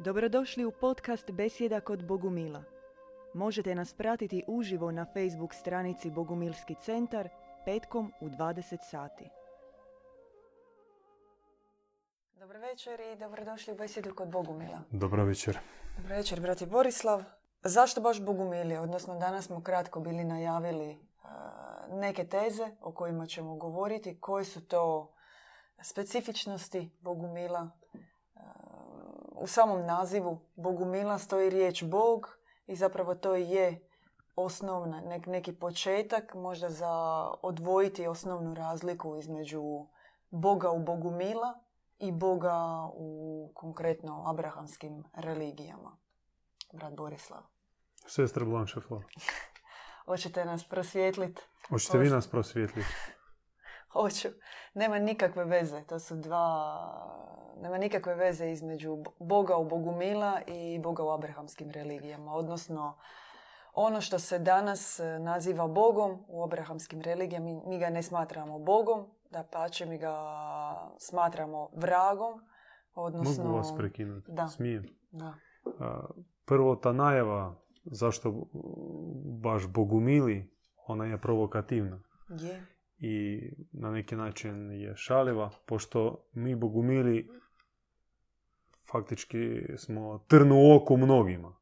Dobrodošli u podcast Besjeda kod Bogumila. Možete nas pratiti uživo na Facebook stranici Bogumilski centar petkom u 20 sati. Dobro večer i dobrodošli u Besjedu kod Bogumila. Dobro večer. Dobro večer, brati Borislav. Zašto baš Bogumili? Odnosno, danas smo kratko bili najavili e, neke teze o kojima ćemo govoriti. Koje su to specifičnosti Bogumila? U samom nazivu Bogumila stoji riječ Bog i zapravo to i je osnovna, nek, neki početak, možda za odvojiti osnovnu razliku između Boga u Bogumila i Boga u konkretno abrahamskim religijama. Brat Borislav. Sestra Blanche Flor. Hoćete nas prosvjetliti? Hoćete vi nas prosvjetliti? Hoću. Nema nikakve veze. To su dva... Nema nikakve veze između Boga u Bogumila i Boga u abrahamskim religijama. Odnosno, ono što se danas e, naziva Bogom u abrahamskim religijama, mi, mi ga ne smatramo Bogom, da pače mi ga smatramo vragom. Odnosno, Mogu vas prekinuti? Da. Smijem. Da. Prvo, ta najava zašto baš Bogumili, ona je provokativna Je. I na neki način je šaliva, pošto mi Bogumili faktički smo trn u oku mnogima.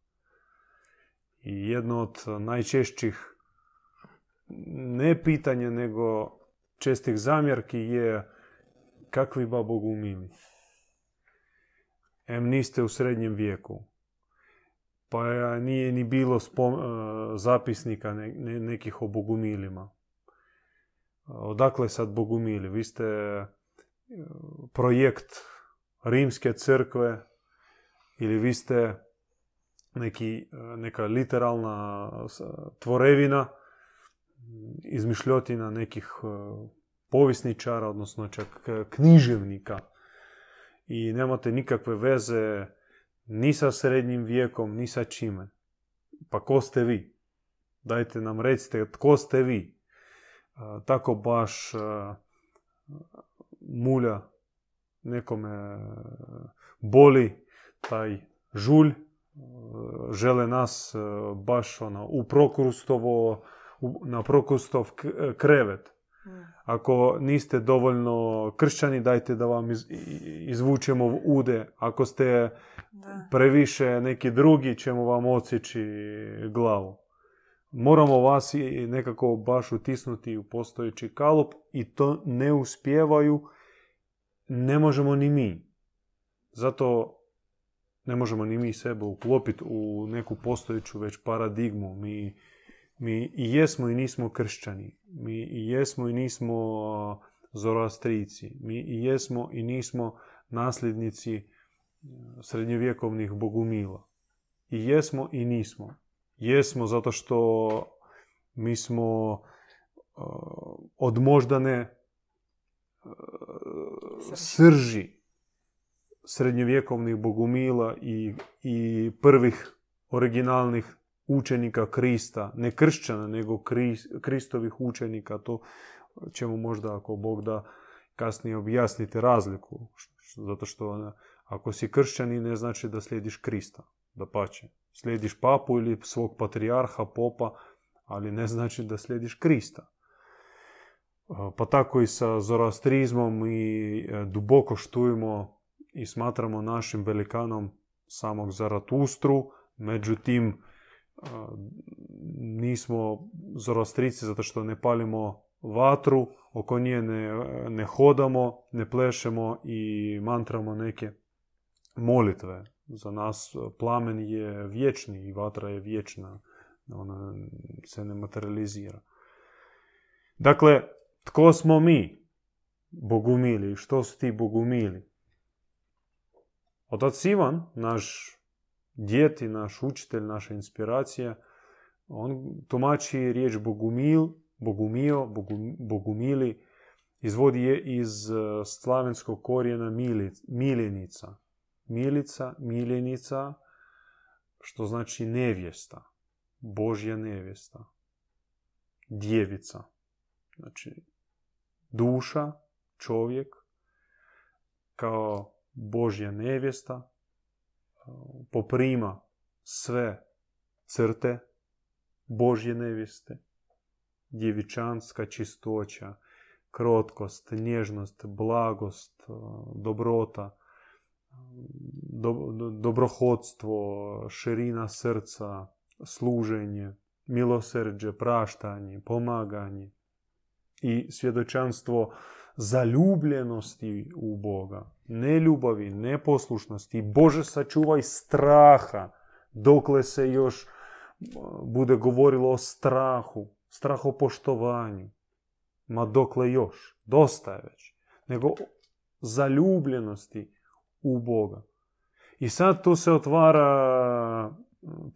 I jedno od najčešćih ne pitanja, nego čestih zamjerki je kakvi ba Bogumili. Em niste u srednjem vijeku, pa nije ni bilo e, zapisnika ne, ne- nekih o Bogumilima. Odakle sad Bogumili? Vi ste e, projekt Rimske crkve ili vi ste neki, e, neka literalna s- tvorevina, izmišljotina nekih povisničara, odnosno čak književnika i nemate nikakve veze ni sa srednjim vijekom, ni sa čime. Pa ko ste vi? Dajte nam recite tko ste vi? Tako baš a, mulja nekome boli taj žulj, a, žele nas baš ono, u Prokrustovo, na Prokrustov krevet. Mm. Ako niste dovoljno kršćani, dajte da vam iz, izvučemo ude. Ako ste previše neki drugi, ćemo vam odsjeći glavu. Moramo vas nekako baš utisnuti u postojeći kalup i to ne uspijevaju, ne možemo ni mi. Zato ne možemo ni mi sebe uklopiti u neku postojeću već paradigmu. Mi, mi i jesmo i nismo kršćani. Mi i jesmo i nismo zoroastrici. Mi i jesmo i nismo nasljednici a, srednjovjekovnih bogumila. I jesmo i nismo. Jesmo zato što mi smo a, od moždane a, srži srednjovjekovnih bogumila i, i prvih originalnih učenika Krista, ne kršćana, nego Kris- Kristovih učenika, to ćemo možda, ako Bog da, kasnije objasniti razliku. Zato što ako si kršćanin, ne znači da slijediš Krista, da pače. Slijediš papu ili svog patrijarha, popa, ali ne znači da slijediš Krista. Pa tako i sa zoroastrizmom i e, duboko štujemo i smatramo našim velikanom samog Zaratustru, međutim e, nismo zoroastrici zato što ne palimo vatru, oko nje ne, ne hodamo, ne plešemo i mantramo neke molitve. Za nas plamen je vječni i vatra je vječna. Ona se ne materializira. Dakle, tko smo mi? Bogumili. Što su ti bogumili? Otac Ivan, naš djed i naš učitelj, naša inspiracija, on tumači riječ bogumil, bogumio, bogum- bogumili, izvodi je iz eh, slavenskog korijena mili- miljenica. Milica, miljenica, što znači nevjesta, Božja nevjesta, djevica. Znači, duša, čovjek, kao Božja nevjesta, poprima sve crte Božje nevjeste, djevičanska čistoća, krotkost, nježnost, blagost, dobrota, dobrohodstvo, širina srca, služenje, milosrđe, praštanje, pomaganje i svjedočanstvo zaljubljenosti u Boga, neljubavi, neposlušnosti, Bože sačuvaj straha, dokle se još bude govorilo o strahu, strahopoštovanju. Ma dokle još, dosta je već. Nego zaljubljenosti u Boga. I sad tu se otvara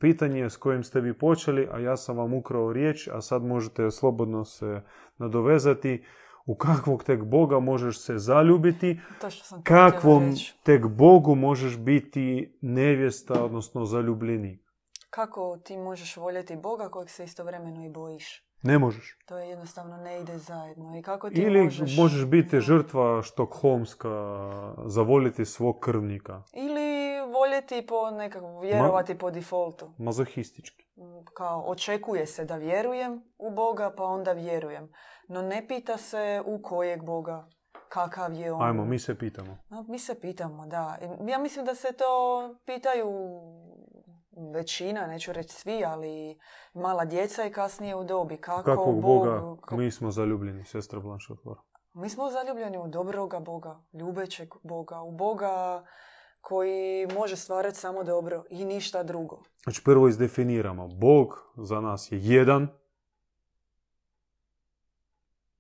pitanje s kojim ste vi počeli, a ja sam vam ukrao riječ, a sad možete slobodno se nadovezati. U kakvog tek Boga možeš se zaljubiti, To što sam kakvom tek Bogu možeš biti nevjesta, odnosno zaljubljenik. Kako ti možeš voljeti Boga kojeg se istovremeno i bojiš? Ne možeš. To je jednostavno ne ide zajedno. I kako ti Ili možeš... možeš biti žrtva štokholmska, zavoljiti svog krvnika. Ili voljeti po nekako, vjerovati po defaultu. Mazohistički. Mm, Kao očekuje se da vjerujem u Boga, pa onda vjerujem. No ne pita se u kojeg Boga, kakav je on. Ajmo, mi se pitamo. No, mi se pitamo, da. Ja mislim da se to pitaju većina, neću reći svi, ali mala djeca i kasnije u dobi. Kako Kakvog Bog, Boga ka- mi smo zaljubljeni, sestra otvor. mi smo zaljubljeni u dobroga Boga, ljubećeg Boga, u Boga koji može stvarati samo dobro i ništa drugo. Znači prvo izdefiniramo. Bog za nas je jedan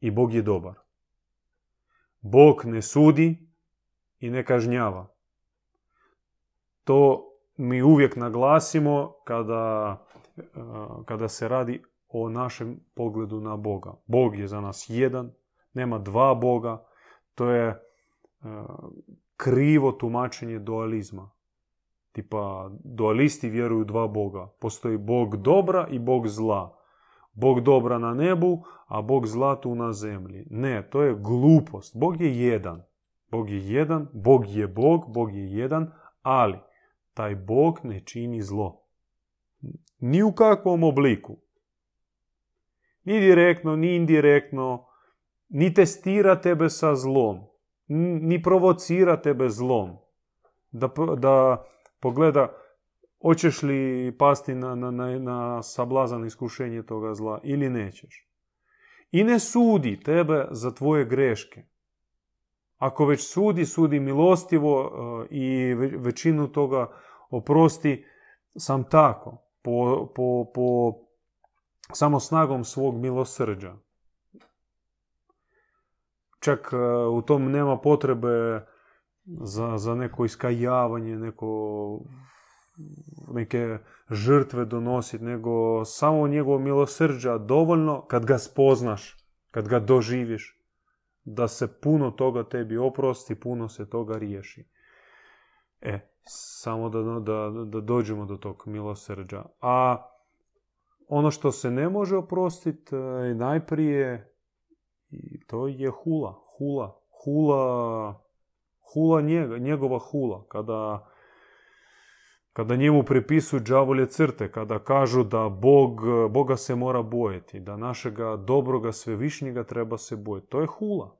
i Bog je dobar. Bog ne sudi i ne kažnjava. To mi uvijek naglasimo kada, eh, kada se radi o našem pogledu na Boga. Bog je za nas jedan, nema dva Boga. To je eh, krivo tumačenje dualizma. Tipa, dualisti vjeruju dva Boga. Postoji Bog dobra i Bog zla. Bog dobra na nebu, a Bog zla tu na zemlji. Ne, to je glupost. Bog je jedan. Bog je jedan, Bog je Bog, Bog je jedan, ali taj Bog ne čini zlo. Ni u kakvom obliku. Ni direktno, ni indirektno, ni testira tebe sa zlom, ni provocira tebe zlom. Da, da pogleda hoćeš li pasti na, na, na, na sablazan iskušenje toga zla ili nećeš. I ne sudi tebe za tvoje greške. Ako već sudi, sudi milostivo e, i ve- većinu toga oprosti sam tako, po, po, po samo snagom svog milosrđa. Čak e, u tom nema potrebe za, za neko iskajavanje, neko, neke žrtve donositi, nego samo njegovo milosrđa dovoljno kad ga spoznaš, kad ga doživiš, da se puno toga tebi oprosti, puno se toga riješi. E, samo da, da, da dođemo do tog milosrđa. A ono što se ne može oprostiti e, najprije to je hula. Hula. Hula, hula njega, njegova hula. Kada, kada njemu pripisuju đavolje crte, kada kažu da Bog, Boga se mora bojati, da našega dobroga svevišnjega treba se bojati. To je hula.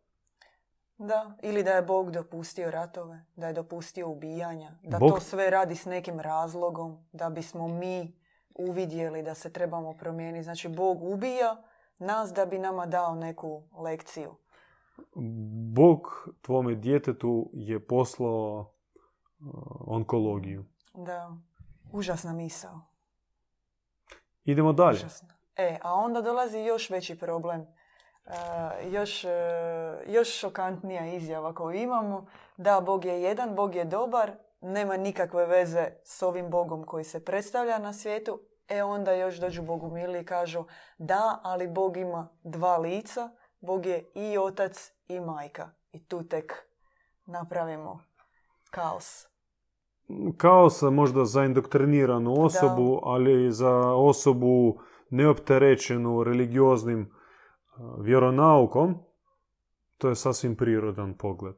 Da, ili da je Bog dopustio ratove, da je dopustio ubijanja, da Bog- to sve radi s nekim razlogom, da bismo mi uvidjeli da se trebamo promijeniti. Znači, Bog ubija nas da bi nama dao neku lekciju. Bog tvome djetetu je poslao uh, onkologiju. Da, užasna misao. Idemo dalje. Užasna. E, a onda dolazi još veći problem. E, još, e, još šokantnija izjava koju imamo. Da, Bog je jedan, Bog je dobar, nema nikakve veze s ovim Bogom koji se predstavlja na svijetu. E onda još dođu Bogu mili i kažu da, ali Bog ima dva lica, Bog je i otac i majka. I tu tek napravimo kaos. Kaos možda za indoktriniranu osobu, ali za osobu neopterećenu religioznim uh, vjeronaukom, to je sasvim prirodan pogled.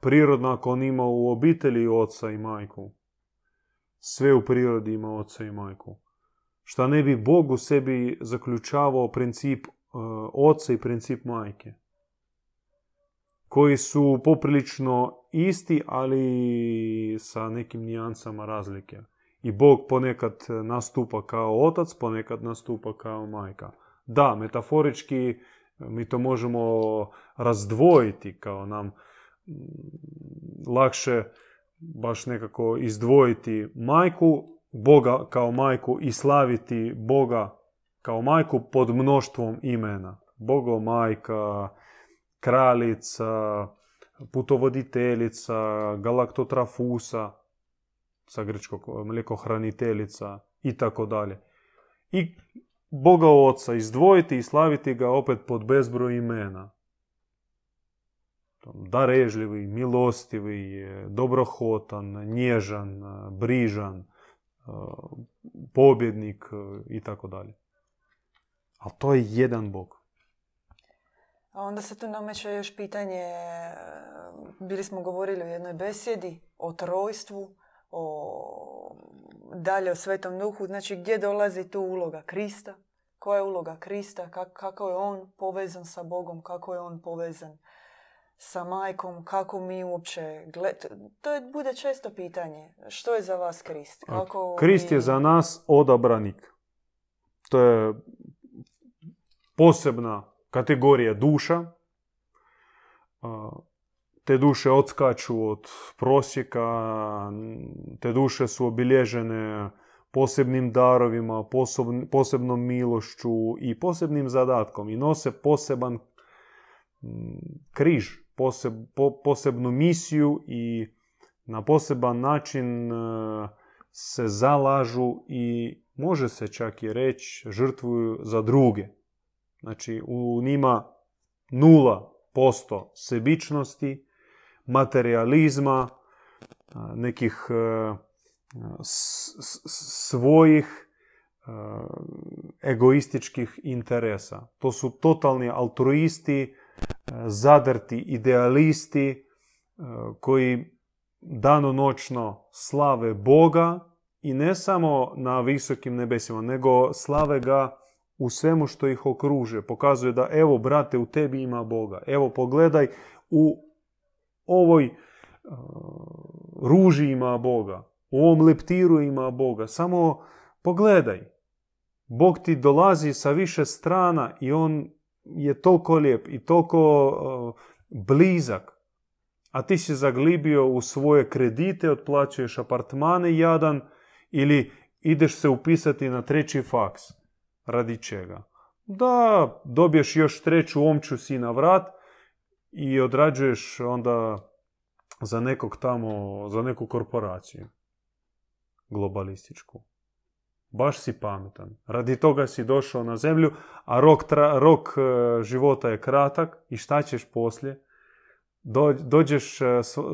Prirodno ako on ima u obitelji oca i majku. sve u prirodi ima oca i majku. Šta ne bi Bog u sebi zaključavao princip uh, oca i princip majke. Koji su poprilično isti, ali sa nekim nijansama razlike. I Bog ponekad nastupa kao otac, ponekad nastupa kao majka. Da, metaforički mi to možemo razdvojiti kao nam lakše baš nekako izdvojiti majku, Boga kao majku i slaviti Boga kao majku pod mnoštvom imena. Bogo majka, kraljica, putovoditeljica, galaktotrafusa, sa grčkog mljekohraniteljica i tako dalje. I Boga Oca izdvojiti i slaviti ga opet pod bezbroj imena. Darežljivi, milostivi, dobrohotan, nježan, brižan, pobjednik i tako dalje. Ali to je jedan Bog. Onda se tu nameće još pitanje, bili smo govorili o jednoj besjedi, o trojstvu, o dalje o Svetom Duhu, znači gdje dolazi tu uloga Krista, koja je uloga Krista, kako je on povezan sa Bogom, kako je on povezan sa majkom, kako mi uopće To je, bude često pitanje. Što je za vas Krist? Kako Krist je za nas odabranik. To je posebna kategorija duša. Te duše odskaču od prosjeka, te duše su obilježene posebnim darovima, posebnom milošću i posebnim zadatkom i nose poseban križ, posebnu misiju i na poseban način e, se zalažu i može se čak i reći žrtvuju za druge. Znači u njima nula posto sebičnosti, materializma, nekih e, svojih e, egoističkih interesa. To su totalni altruisti, e, zadrti idealisti koji danonoćno slave Boga i ne samo na visokim nebesima, nego slave ga u svemu što ih okruže. Pokazuje da evo, brate, u tebi ima Boga. Evo, pogledaj, u ovoj uh, ruži ima Boga. U ovom leptiru ima Boga. Samo pogledaj. Bog ti dolazi sa više strana i on je toliko lijep i toliko uh, blizak. A ti si zaglibio u svoje kredite, otplaćuješ apartmane jadan ili ideš se upisati na treći faks. Radi čega? Da dobiješ još treću omču si na vrat i odrađuješ onda za nekog tamo, za neku korporaciju globalističku. Baš si pametan. Radi toga si došao na zemlju, a rok, rok e, života je kratak i šta ćeš poslije? dođeš e,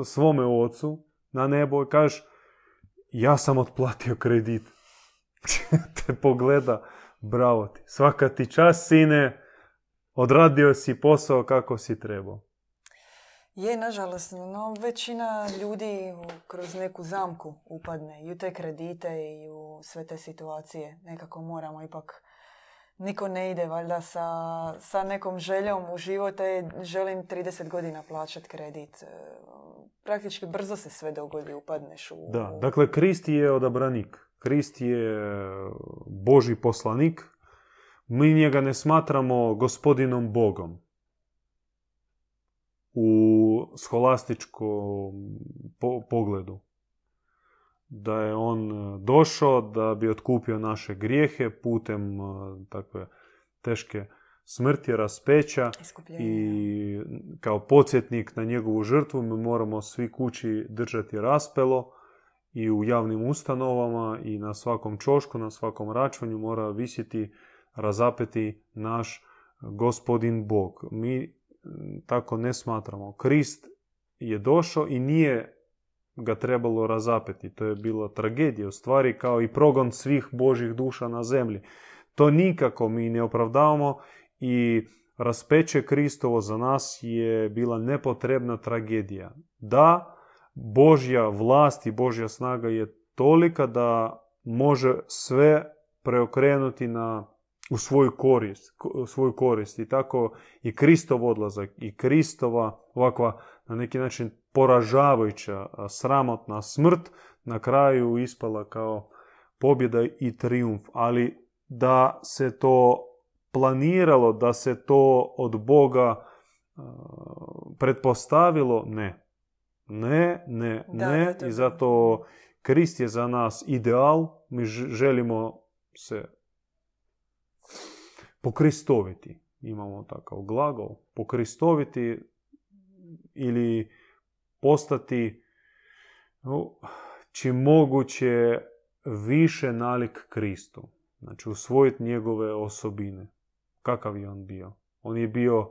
svome ocu na nebo i kažeš ja sam otplatio kredit. Te pogleda Bravo ti. Svaka ti čast, sine. Odradio si posao kako si trebao. Je, nažalost, no, većina ljudi kroz neku zamku upadne i u te kredite i u sve te situacije. Nekako moramo ipak, niko ne ide valjda sa, sa nekom željom u živote, želim 30 godina plaćati kredit. E, praktički brzo se sve dogodi, upadneš u... Da, dakle, Kristi je odabranik. Krist je Boži poslanik, mi njega ne smatramo gospodinom Bogom. U scholastičkom pogledu. Da je on došao da bi otkupio naše grijehe putem e, takve teške smrti, raspeća i kao podsjetnik na njegovu žrtvu mi moramo svi kući držati raspelo i u javnim ustanovama i na svakom čošku, na svakom računju mora visiti, razapeti naš gospodin Bog. Mi tako ne smatramo. Krist je došao i nije ga trebalo razapeti. To je bila tragedija, u stvari kao i progon svih božih duša na zemlji. To nikako mi ne opravdavamo i raspeće Kristovo za nas je bila nepotrebna tragedija. Da, Božja vlast i Božja snaga je tolika da može sve preokrenuti na, u svoju korist, u svoju korist. I tako i Kristov odlazak i Kristova ovakva na neki način poražavajuća, sramotna smrt na kraju ispala kao pobjeda i triumf. Ali da se to planiralo, da se to od Boga pretpostavilo, ne. Ne, ne, ne. I zato Krist je za nas ideal. Mi želimo se pokristoviti. Imamo takav glagol. Pokristoviti ili postati čim moguće više nalik Kristu. Znači usvojiti njegove osobine. Kakav je on bio? On je bio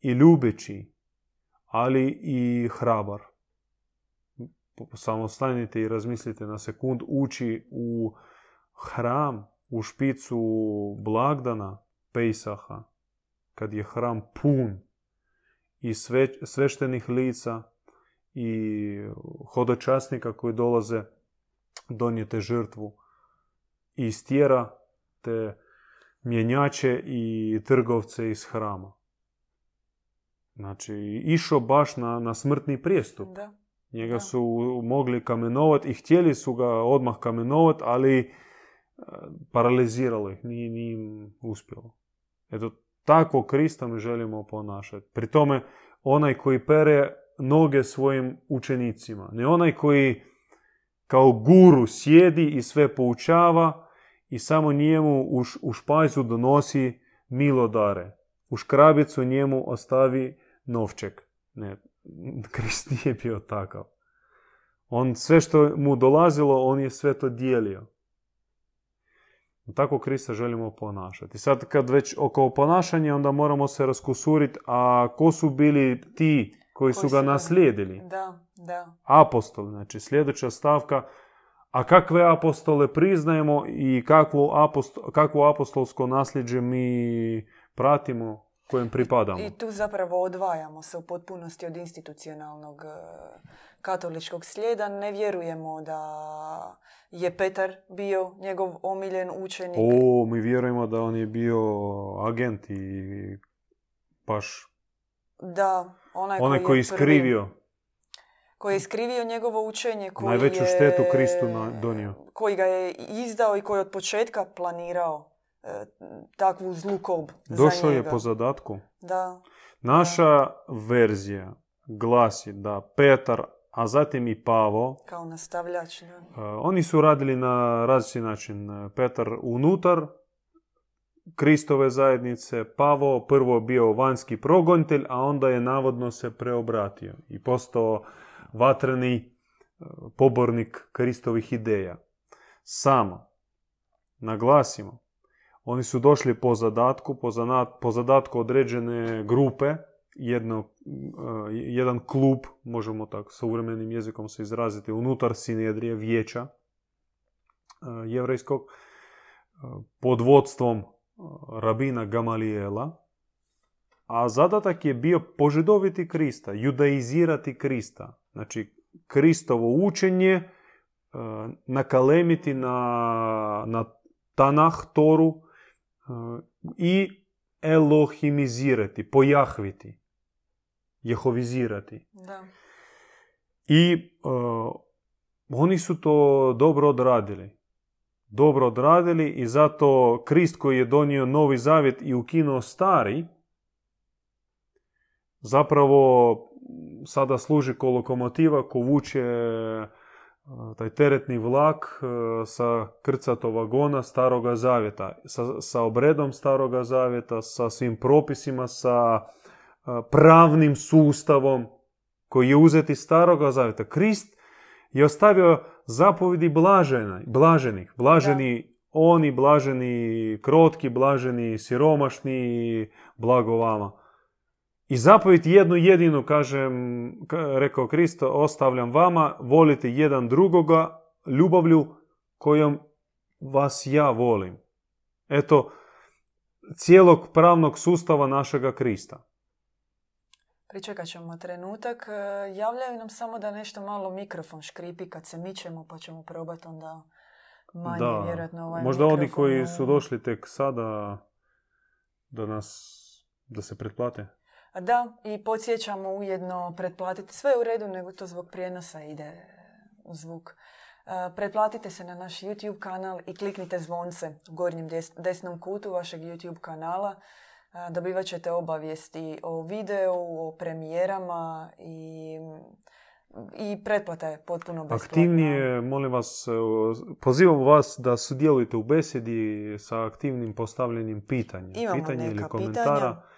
i ljubeći, ali i hrabar. Samo stanite i razmislite na sekund. Ući u hram, u špicu blagdana, Pejsaha, kad je hram pun i sveštenih lica i hodočasnika koji dolaze donijete žrtvu i istjera te mjenjače i trgovce iz hrama. Znači, išao baš na, na smrtni prijestup. Da. Njega su mogli kamenovati i htjeli su ga odmah kamenovati, ali e, paraliziralo ih, nije, nije im uspjelo. Eto, tako Krista mi želimo ponašati. Pri tome, onaj koji pere noge svojim učenicima. Ne onaj koji kao guru sjedi i sve poučava i samo njemu u, u špajzu donosi milodare. U škrabicu njemu ostavi novček. Ne, Krist nije bio takav. On sve što mu dolazilo, on je sve to dijelio. Tako Krista želimo ponašati. Sad kad već oko ponašanja, onda moramo se raskusuriti, a ko su bili ti koji, su ga naslijedili? Da, da. Apostoli, znači sljedeća stavka. A kakve apostole priznajemo i kakvo, kakvo apostolsko nasljeđe mi pratimo kojem pripadamo. I tu zapravo odvajamo se u potpunosti od institucionalnog e, katoličkog slijeda. Ne vjerujemo da je Petar bio njegov omiljen učenik. O, mi vjerujemo da on je bio agent i baš... Da, onaj, onaj koji, je iskrivio. Koji je iskrivio njegovo učenje. Koji Najveću je, štetu Kristu donio. Koji ga je izdao i koji je od početka planirao E, takvu zlu kob Došao je po zadatku. Da. Naša verzija glasi da Petar, a zatim i Pavo... Kao nastavljač, da. Uh, oni su radili na različiti način. Petar unutar Kristove zajednice, Pavo prvo bio vanjski progonitelj, a onda je navodno se preobratio i postao vatreni e, pobornik Kristovih ideja. Samo, naglasimo, oni su došli po zadatku, po, po zadatku određene grupe, jedno, uh, jedan klub, možemo tako suvremenim jezikom se izraziti, unutar sinedrije vijeća uh, jevrejskog, uh, pod vodstvom rabina Gamalijela, a zadatak je bio požidoviti Krista, judaizirati Krista. Znači, Kristovo učenje nakalemiti na, na Tanah, Toru, i elohimizirati, pojahviti, jehovizirati. Da. I uh, oni su to dobro odradili. Dobro odradili i zato Krist koji je donio novi zavjet i ukinuo stari, zapravo sada služi ko lokomotiva ko vuče taj teretni vlak e, sa krcato vagona staroga zavjeta, sa, sa obredom staroga zavjeta, sa svim propisima, sa e, pravnim sustavom koji je uzeti staroga zavjeta. Krist je ostavio zapovedi blaženi, blaženih, blaženi oni, blaženi krotki, blaženi siromašni, blago vama. I zapovjed jednu jedinu, kažem, rekao Kristo, ostavljam vama, volite jedan drugoga ljubavlju kojom vas ja volim. Eto, cijelog pravnog sustava našega Krista. Pričekat ćemo trenutak. E, Javljaju nam samo da nešto malo mikrofon škripi kad se mičemo, pa ćemo probati onda manje da, vjerojatno ovaj možda oni mikrofon, koji e, su došli tek sada da nas, da se pretplate. Da, i podsjećamo ujedno pretplatiti. Sve je u redu, nego to zbog prijenosa ide u zvuk. E, Pretplatite se na naš YouTube kanal i kliknite zvonce u gornjem des- desnom kutu vašeg YouTube kanala. E, Dobivat ćete obavijesti o videu, o premijerama i, i pretplata je potpuno besplatna. Aktivnije, molim vas, e, pozivam vas da sudjelujete u besedi sa aktivnim postavljanjem pitanja. Imamo pitanja ili neka komentara. pitanja.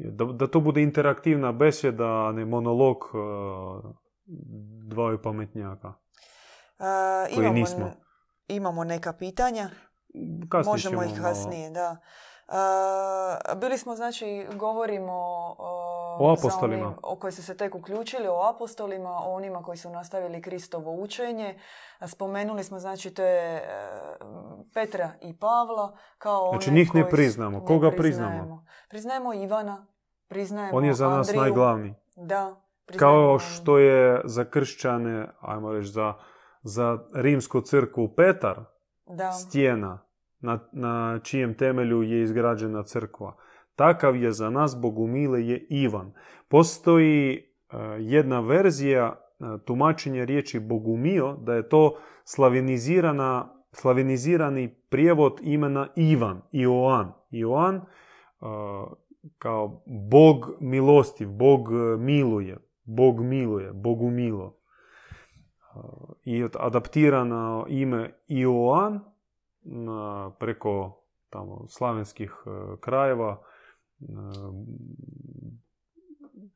Da, da to bude interaktivna beseda, a ne monolog e, dvaju pametnjaka. E, koji imamo, nismo. imamo neka pitanja. Kasnije Možemo ih malo- kasnije, da. E, bili smo, znači, govorimo O za apostolima. onim o koji su se tek uključili, o apostolima, o onima koji su nastavili Kristovo učenje. Spomenuli smo, znači, to je e, Petra i Pavla, kao Znači, njih ne priznamo. ne Koga priznajemo. priznamo? Priznajemo Ivana, priznajemo On je za nas Andriju. najglavniji. Da. Kao što je za kršćane, ajmo reći, za, za rimsku crkvu Petar, Da. stijena na, na čijem temelju je izgrađena crkva. Takav je za nas Bogumile je Ivan. Postoji e, jedna verzija e, tumačenja riječi Bogumio, da je to slavenizirana, slavenizirani prijevod imena Ivan, Ioan. Ioan e, kao Bog milostiv, Bog miluje, Bog miluje, Bogumilo. E, I adaptirano ime Ioan preko tamo slavenskih krajeva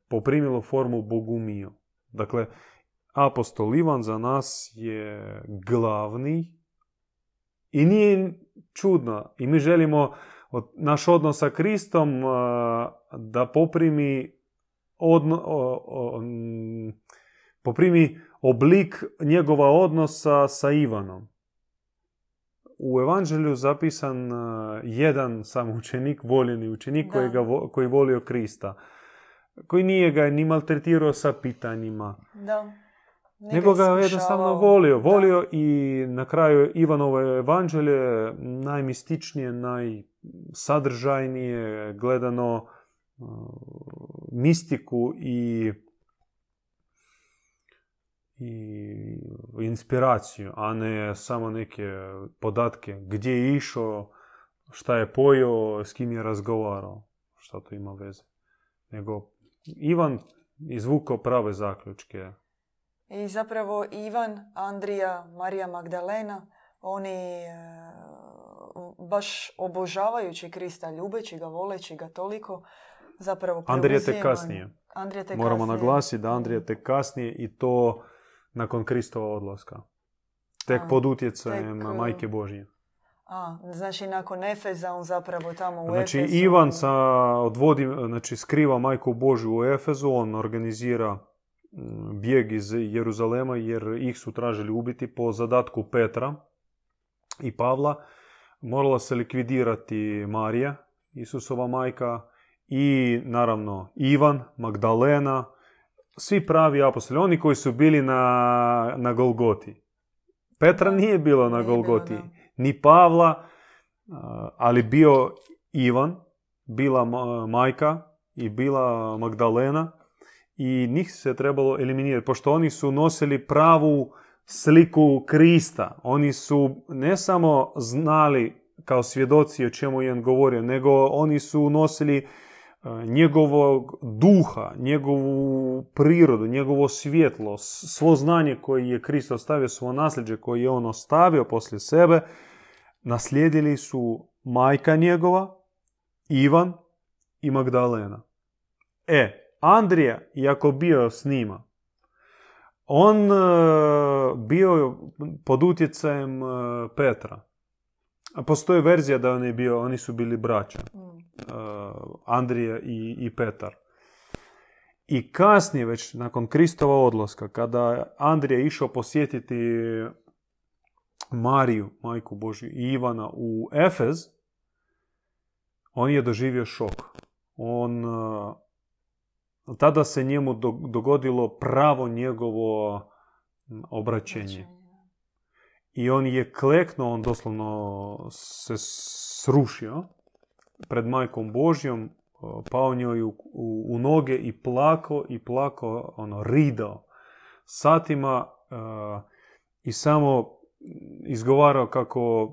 poprimilo formu Bogumio. Dakle, apostol Ivan za nas je glavni i nije čudno. I mi želimo naš odnos sa Kristom e, da poprimi odno, o- o- mm, poprimi oblik njegova odnosa sa Ivanom. U evanđelju zapisan uh, jedan sam učenik, voljeni učenik Da. koji, ga, vo- koji volio Krista. Koji nije ga ni maltretirao sa pitanjima, Da. Nije nego ga iskušavao. jednostavno volio. Da. Volio i na kraju Ivanovo evanđelje najmističnije, najsadržajnije gledano uh, mistiku i i inspiraciju, a ne samo neke podatke gdje je išao, šta je pojeo, s kim je razgovarao, šta to ima veze. Nego Ivan izvukao prave zaključke. I zapravo Ivan, Andrija, Marija Magdalena, oni e, baš obožavajući Krista, ljubeći ga, voleći ga toliko, zapravo Andrija preuzimaju- kasnije. Andrija tek Moramo kasnije. naglasiti da Andrija tek kasnije i to nakon Kristova odlaska. Tek A, pod utjecajem tek, Majke Božje. A, znači nakon Efeza on zapravo tamo u Znači, Efesu... Ivan sa odvodi, znači skriva majku Božju u Efezu, on organizira bijeg iz Jeruzalema jer ih su tražili ubiti po zadatku Petra i Pavla. Morala se likvidirati Marija, Isusova majka i naravno Ivan, Magdalena, svi pravi apostoli, oni koji su bili na, na Golgoti. Petra nije bilo na Golgoti, ni Pavla, ali bio Ivan, bila ma- majka i bila Magdalena i njih se trebalo eliminirati, pošto oni su nosili pravu sliku Krista. Oni su ne samo znali kao svjedoci o čemu je on govorio, nego oni su nosili njegovog duha, njegovu prirodu, njegovo svjetlo, svo znanje koje je Krist ostavio, svo nasljeđe koje je on ostavio poslije sebe, naslijedili su majka njegova, Ivan i Magdalena. E, Andrija, iako bio s njima, on e, bio pod utjecajem e, Petra. Postoji verzija da on je bio, oni su bili braća. Uh, Andrija i, i Petar. I kasnije, već nakon Kristova odlaska, kada Andrija išao posjetiti Mariju, majku Božju, i Ivana u Efez, on je doživio šok. On uh, tada se njemu dogodilo pravo njegovo obraćenje. I on je kleknuo, on doslovno se srušio pred majkom Božjom, pao njoj u, u, noge i plako i plako, ono, ridao satima i samo izgovarao kako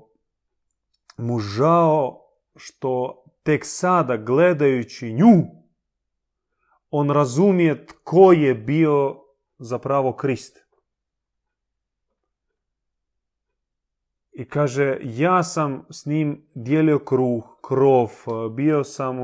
mu žao što tek sada gledajući nju on razumije tko je bio zapravo Krist. I kaže, ja sam s njim dijelio kruh, krov, bio sam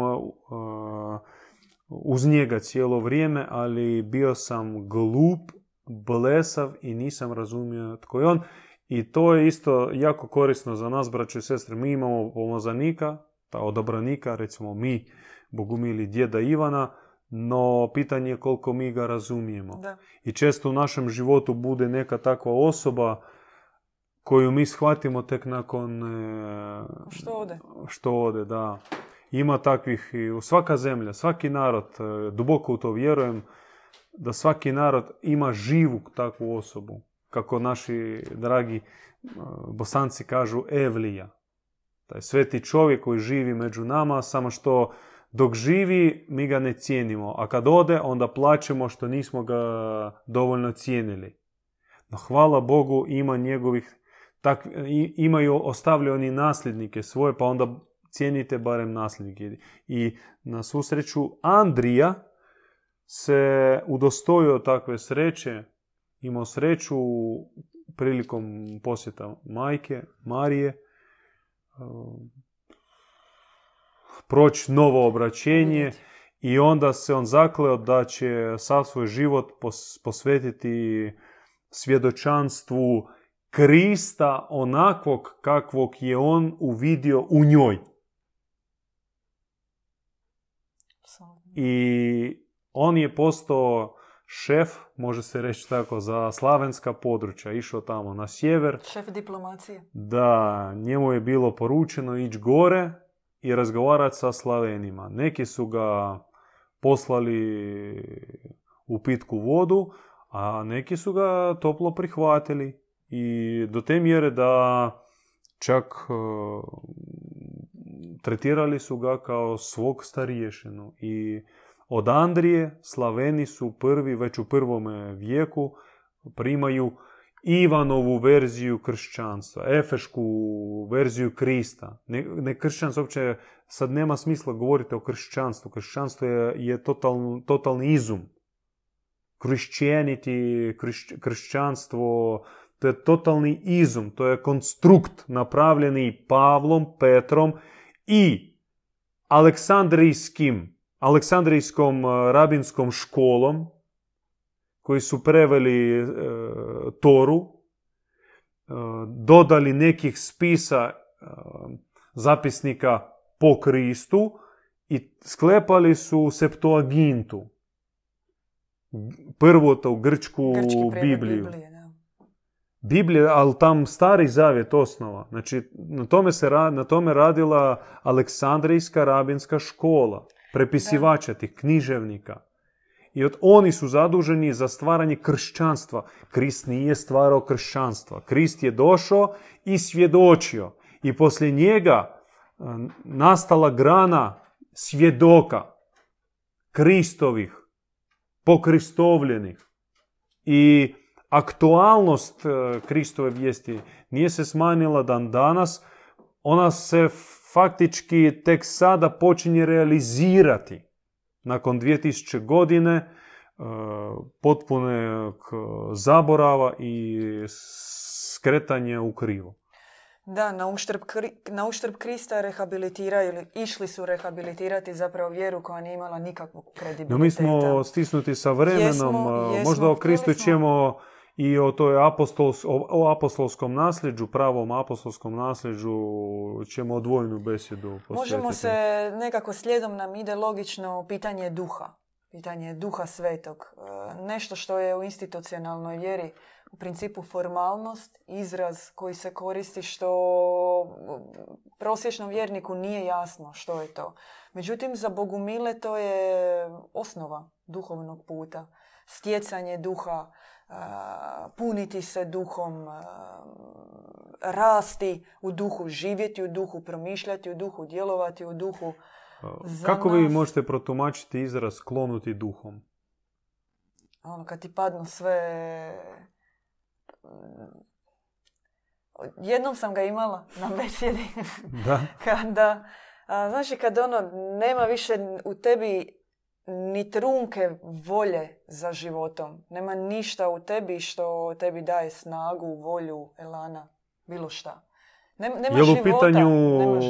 uz njega cijelo vrijeme, ali bio sam glup, blesav i nisam razumio tko je on. I to je isto jako korisno za nas, braće i sestre. Mi imamo pomozanika, ta odabranika, recimo mi, Bogumili djeda Ivana, no pitanje je koliko mi ga razumijemo. Da. I često u našem životu bude neka takva osoba koju mi shvatimo tek nakon... E, što ode. Što ode, da. Ima takvih i u svaka zemlja, svaki narod, e, duboko u to vjerujem, da svaki narod ima živu takvu osobu. Kako naši dragi e, bosanci kažu Evlija. Taj sveti čovjek koji živi među nama, samo što dok živi mi ga ne cijenimo, a kad ode onda plaćemo što nismo ga dovoljno cijenili. No hvala Bogu ima njegovih, tak, imaju, ostavljaju oni nasljednike svoje, pa onda cijenite barem nasljednike. I na susreću Andrija se udostojio takve sreće, imao sreću prilikom posjeta majke, Marije, proći novo obraćenje i onda se on zakleo da će sav svoj život posvetiti svjedočanstvu Krista onakvog kakvog je on uvidio u njoj. I on je postao šef, može se reći tako, za slavenska područja. Išao tamo na sjever. Šef diplomacije. Da, njemu je bilo poručeno ići gore i razgovarati sa Slavenima. Neki su ga poslali u pitku vodu, a neki su ga toplo prihvatili. I do te mjere da čak e, tretirali su ga kao svog stariješinu. I od Andrije Slaveni su prvi, već u prvome vijeku, primaju Ivanovu verziju kršćanstva, efešku verziju Krista. Ne, ne kršćanstvo uopće, sad nema smisla govoriti o kršćanstvu. Kršćanstvo je, je totalni izum. Christianity, kršćanstvo, to je totalni izum, to je konstrukt napravljeni Pavlom, Petrom i Aleksandrijskim, Aleksandrijskom eh, rabinskom školom, koji su preveli e, Toru, e, dodali nekih spisa e, zapisnika po Kristu i sklepali su Septuagintu, u grčku Bibliju. Biblija, ali tam stari zavjet osnova. Znači, na tome, se, na tome radila Aleksandrijska rabinska škola, prepisivača tih književnika. I od oni su zaduženi za stvaranje kršćanstva. Krist nije stvarao kršćanstva. Krist je došao i svjedočio. I poslije njega e, nastala grana svjedoka Kristovih, pokristovljenih. I aktualnost e, Kristove vijesti nije se smanjila dan danas, ona se faktički tek sada počinje realizirati nakon 2000 godine e, potpune zaborava i skretanje u krivo. Da, na uštrb, na uštrb Krista rehabilitiraju, ili išli su rehabilitirati zapravo vjeru koja nije imala nikakvog kredibiliteta. No mi smo stisnuti sa vremenom, e, možda o Kristu ćemo i o toj apostols, o, apostolskom nasljeđu, pravom apostolskom nasljeđu ćemo odvojnu besjedu posvetiti. Možemo se, nekako slijedom nam ide logično pitanje duha. Pitanje duha svetog. E, nešto što je u institucionalnoj vjeri u principu formalnost, izraz koji se koristi što prosječnom vjerniku nije jasno što je to. Međutim, za Bogumile to je osnova. duhovnog puta. Stjecanje duha, puniti se duhom, rasti u duhu, živjeti u duhu, promišljati u duhu, djelovati u duhu. Kako vi možete protumačiti izraz klonuti duhom? Ono, kad ti padnu sve... Jednom sam ga imala na besjedi. Da. Kada, znači, kad ono, nema više u tebi ni trunke volje za životom. Nema ništa u tebi što tebi daje snagu, volju, elana, bilo šta. Nema, nema Je li u pitanju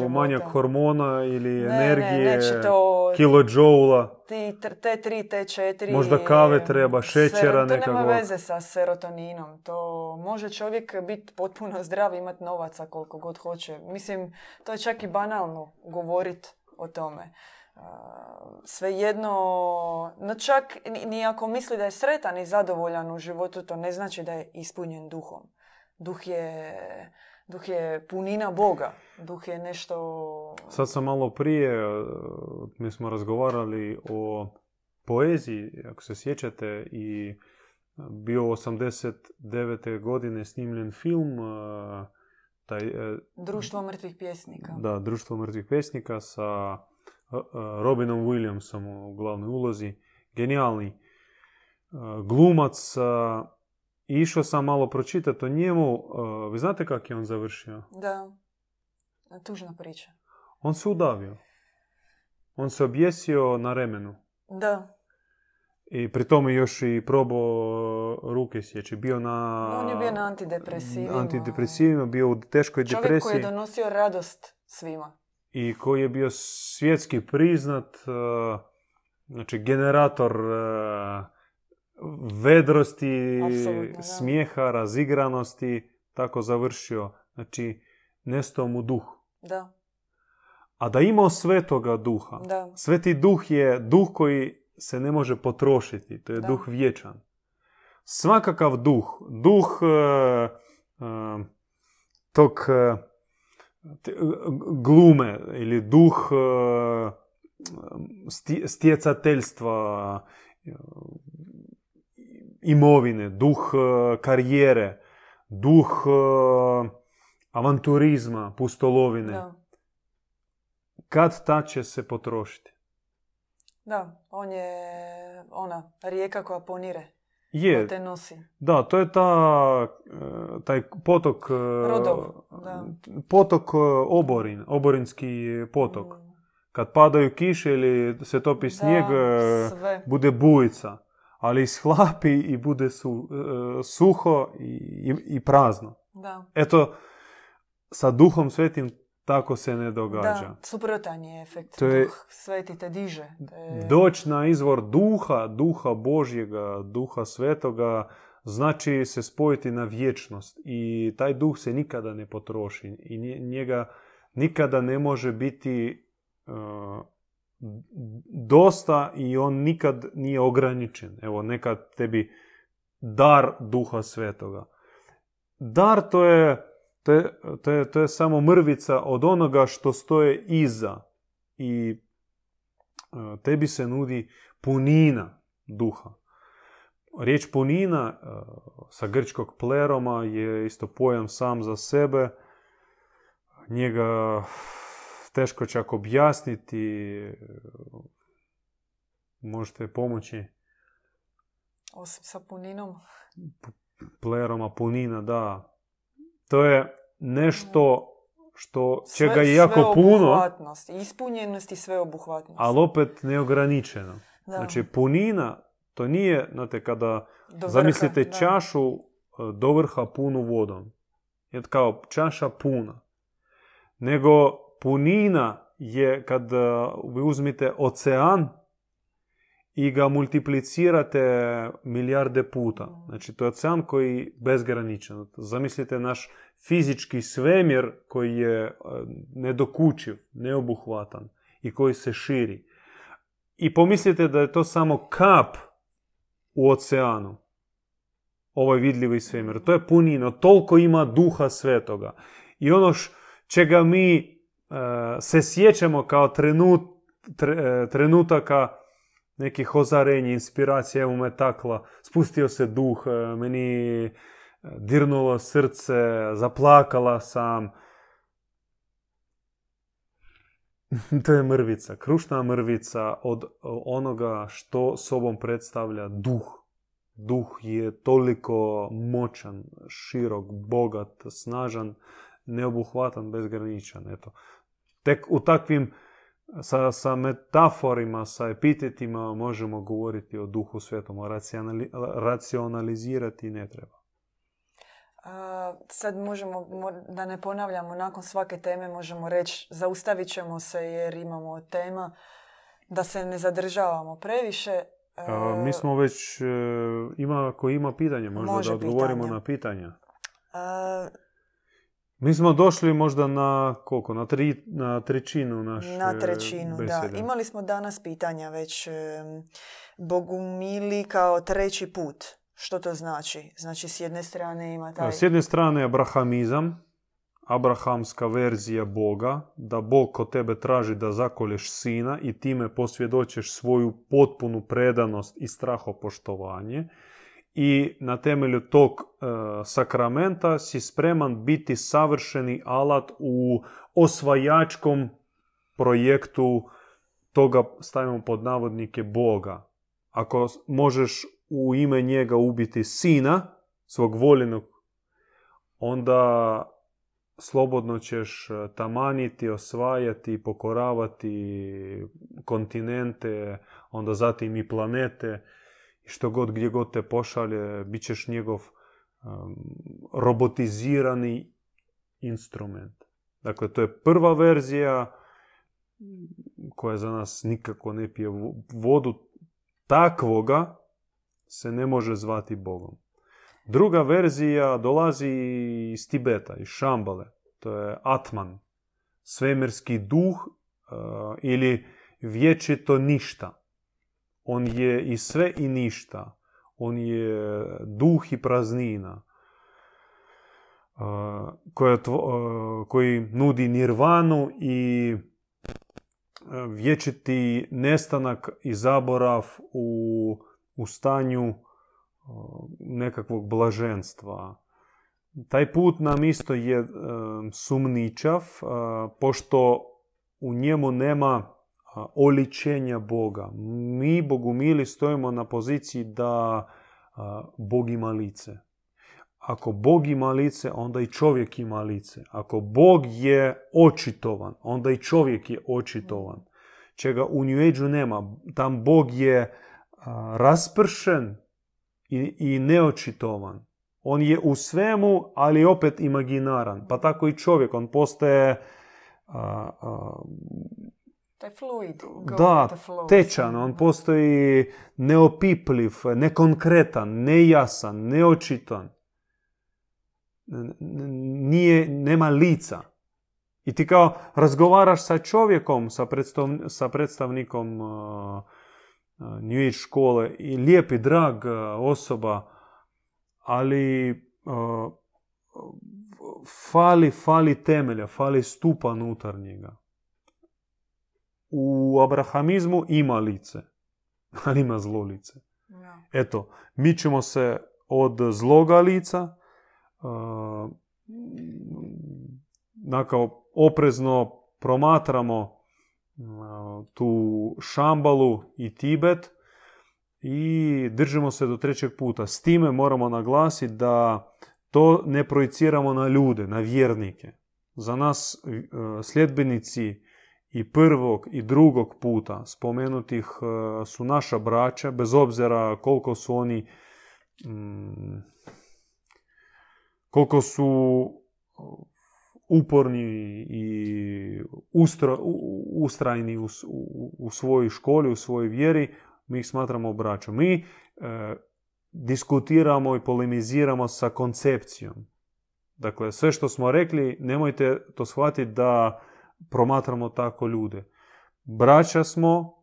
manjak hormona ili ne, energije, ne, to, kilojoula? Ti, te tri, te četiri. Možda kave treba, šećera nekako. To nema veze sa serotoninom. To može čovjek biti potpuno zdrav, imati novaca koliko god hoće. Mislim, to je čak i banalno govoriti o tome svejedno, no čak ni ako misli da je sretan i zadovoljan u životu, to ne znači da je ispunjen duhom. Duh je, duh je punina Boga. Duh je nešto... Sad sam malo prije, mi smo razgovarali o poeziji, ako se sjećate, i bio 89. godine snimljen film taj, e, Društvo mrtvih pjesnika. Da, Društvo mrtvih pjesnika sa Robinom Williamsom u glavnoj ulozi. Genijalni glumac. Išao sam malo pročitati o njemu. Vi znate kako je on završio? Da. Tužna priča. On se udavio. On se objesio na remenu. Da. I pri tome još i probao ruke sjeći. Bio na... On je bio na antidepresivima. Antidepresivima, bio u teškoj Čovjek depresiji. Čovjek koji je donosio radost svima i koji je bio svjetski priznat, e, znači generator e, vedrosti, smijeha, razigranosti, tako završio. Znači, nestao mu duh. Da. A da imao svetoga duha. Da. Sveti duh je duh koji se ne može potrošiti. To je duh vječan. Svakakav duh, duh uh, tog glume ili duh e, stjecateljstva e, imovine, duh e, karijere, duh avanturizma, pustolovine. Kad ta će se potrošiti? Da, on je ona rijeka koja ponire. Je. te nosi. Da, to je ta, e, taj potok... E, Rodov, da. Potok e, Oborin, Oborinski potok. Mm. Kad padaju kiše ili se topi snijeg, sve. bude bujica. Ali ishlapi i bude su, suho i, i, prazno. Da. Eto, sa duhom svetim tako se ne događa. Da, suprotan je efekt. To je, Duh sveti te diže. je... Doć na izvor duha, duha Božjega, duha svetoga, znači se spojiti na vječnost. I taj duh se nikada ne potroši. I njega nikada ne može biti uh, dosta i on nikad nije ograničen. Evo, nekad tebi dar duha svetoga. Dar to je to je, to, je, to je samo mrvica od onoga što stoje iza. I e, tebi se nudi punina duha. Riječ punina e, sa grčkog pleroma je isto pojam sam za sebe. Njega teško čak objasniti. Možete pomoći. Osim sa puninom. Pleroma, punina, da. To je nešto što čega je jako puno. Ispunjenost i sveobuhvatnost. Ali opet neograničeno. Znači punina, to nije, znate, kada zamislite čašu e, do vrha punu vodom. Je kao čaša puna. Nego punina je kad e, vi uzmite ocean i ga multiplicirate milijarde puta. Znači, to je ocean koji je bezgraničan. Zamislite naš fizički svemir koji je e, nedokučiv, neobuhvatan i koji se širi. I pomislite da je to samo kap u oceanu. Ovaj vidljivi svemir. To je punino. Toliko ima duha svetoga. I ono čega mi e, se sjećamo kao trenut, e, trenutaka nekih ozarenja, inspiracija, evo me takla, spustio se duh, e, meni e, dirnulo srce, zaplakala sam. to je mrvica, krušna mrvica od onoga što sobom predstavlja duh. Duh je toliko moćan, širok, bogat, snažan, neobuhvatan, bezgraničan. Eto. Tek u takvim sa, sa metaforima, sa epitetima možemo govoriti o duhu svetom, racionalizirati ne treba. sad možemo, da ne ponavljamo, nakon svake teme možemo reći zaustavit ćemo se jer imamo tema da se ne zadržavamo previše. mi smo već, e, ima, ako ima pitanje, možda Može da odgovorimo na pitanja. Mi smo došli možda na koliko? Na, tri, na trećinu naše Na trećinu, da. Imali smo danas pitanja već. Bogumili kao treći put. Što to znači? Znači, s jedne strane ima taj... S jedne strane je abrahamizam, abrahamska verzija Boga, da Bog kod tebe traži da zakolješ sina i time posvjedočeš svoju potpunu predanost i strahopoštovanje i na temelju tog e, sakramenta si spreman biti savršeni alat u osvajačkom projektu toga stavimo pod navodnike Boga. Ako možeš u ime njega ubiti sina, svog voljenog, onda slobodno ćeš e, tamaniti, osvajati, pokoravati kontinente, onda zatim i planete i što god gdje god te pošalje, bit ćeš njegov robotizirani instrument. Dakle, to je prva verzija koja za nas nikako ne pije vodu. Takvoga se ne može zvati Bogom. Druga verzija dolazi iz Tibeta, iz Šambale. To je Atman, svemirski duh ili vječito ništa. On je i sve i ništa. On je duh i praznina koji nudi nirvanu i vječiti nestanak i zaborav u, u stanju nekakvog blaženstva. Taj put nam isto je sumničav, pošto u njemu nema oličenja Boga. Mi, bogumili, stojimo na poziciji da Bog ima lice. Ako Bog ima lice, onda i čovjek ima lice. Ako Bog je očitovan, onda i čovjek je očitovan. Čega u New Age nema. Tam Bog je raspršen i, i neočitovan. On je u svemu, ali opet imaginaran. Pa tako i čovjek. On postaje taj fluid. Da, tečan. On postoji neopipljiv, nekonkretan, nejasan, neočitan. Nije, nema lica. I ti kao razgovaraš sa čovjekom, sa, predstav, sa predstavnikom uh, New Age škole i lijepi, drag osoba, ali uh, fali, fali temelja, fali stupa unutarnjega u abrahamizmu ima lice, ali ima zlo lice. Eto, mi ćemo se od zloga lica uh, nakao oprezno promatramo tu Šambalu i Tibet i držimo se do trećeg puta. S time moramo naglasiti da to ne projiciramo na ljude, na vjernike. Za nas sljedbenici i prvog i drugog puta spomenutih e, su naša braća, bez obzira koliko su oni mm, koliko su uporni i ustrajni u, svojoj školi, u svojoj vjeri, mi ih smatramo braćom. Mi e, diskutiramo i polemiziramo sa koncepcijom. Dakle, sve što smo rekli, nemojte to shvatiti da promatramo tako ljude. Braća smo,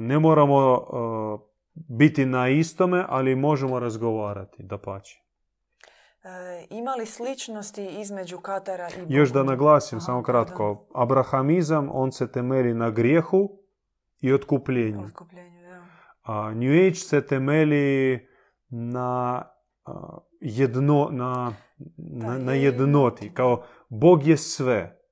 ne moramo biti na istome, ali možemo razgovarati, da pači. E, ima li sličnosti između Katara i Još da naglasim, samo kratko. Abrahamizam, on se temelji na grijehu i otkupljenju. Otkupljenju, da. A New Age se temeli na jedno, na, na, na jednoti. Kao Bog je sve.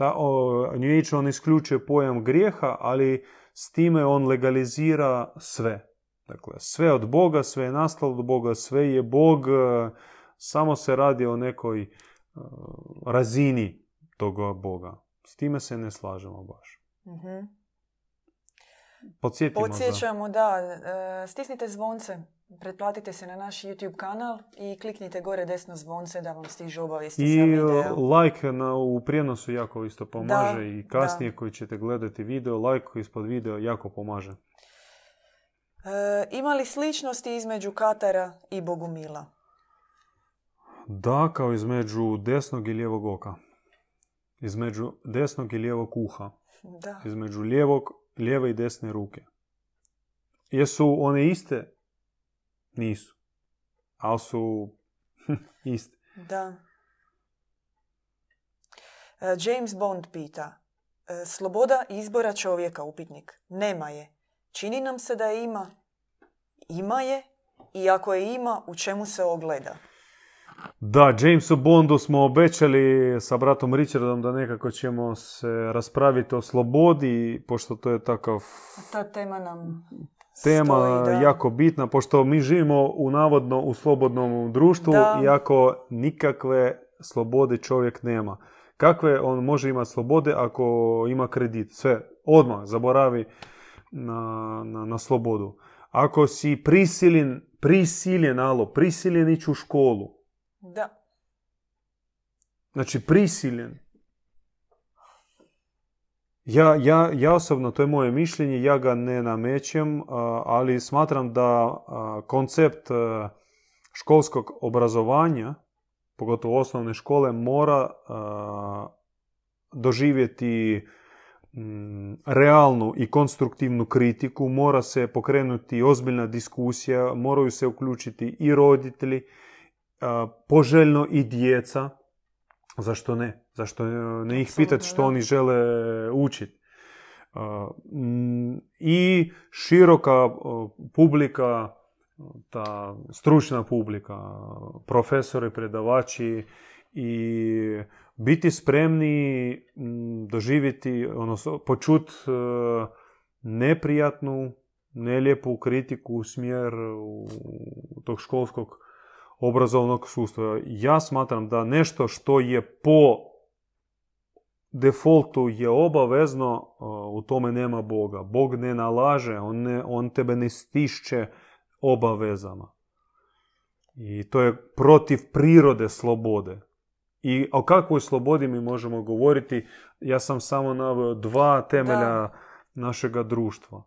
Ta, o, New Age on isključuje pojam grijeha, ali s time on legalizira sve. Dakle, sve od Boga, sve je nastalo od Boga, sve je Bog, samo se radi o nekoj razini toga Boga. S time se ne slažemo baš. mm Podsjećamo, da, e, stisnite zvonce, pretplatite se na naš YouTube kanal i kliknite gore desno zvonce da vam stižu obavijesti I like na, u prijenosu jako isto pomaže i kasnije koji ćete gledati video, like ispod video jako pomaže. E, ima li sličnosti između Katara i Bogumila? Da, kao između desnog i lijevog oka. Između desnog i lijevog uha. Da. Između lijevog, lijeve i desne ruke. Jesu one iste? Nisu. Ali su iste. Da. E, James Bond pita. E, sloboda izbora čovjeka, upitnik. Nema je. Čini nam se da je ima. Ima je. I ako je ima, u čemu se ogleda? Da, Jamesu Bondu smo obećali sa bratom Richardom da nekako ćemo se raspraviti o slobodi, pošto to je takav... Ta tema nam tema jako bitna, pošto mi živimo u navodno u slobodnom društvu, da. iako nikakve slobode čovjek nema. Kakve on može imati slobode ako ima kredit? Sve, odmah zaboravi na, na, na slobodu. Ako si prisiljen, prisiljen, alo, prisiljen ići u školu, da. Znači prisiljen. Ja, ja, ja osobno, to je moje mišljenje, ja ga ne namećem, ali smatram da koncept školskog obrazovanja, pogotovo osnovne škole, mora doživjeti realnu i konstruktivnu kritiku, mora se pokrenuti ozbiljna diskusija, moraju se uključiti i roditelji, poželjno i djeca. Zašto ne? Zašto ne ih pitati što oni žele učiti? I široka publika, ta stručna publika, profesori, predavači i biti spremni doživjeti, odnosno počut neprijatnu, nelijepu kritiku u smjer tog školskog obrazovnog sustava. Ja smatram da nešto što je po defaultu je obavezno, u tome nema Boga. Bog ne nalaže, on, ne, on tebe ne stišće obavezama. I to je protiv prirode slobode. I o kakvoj slobodi mi možemo govoriti? Ja sam samo naveo dva temelja da. našega društva.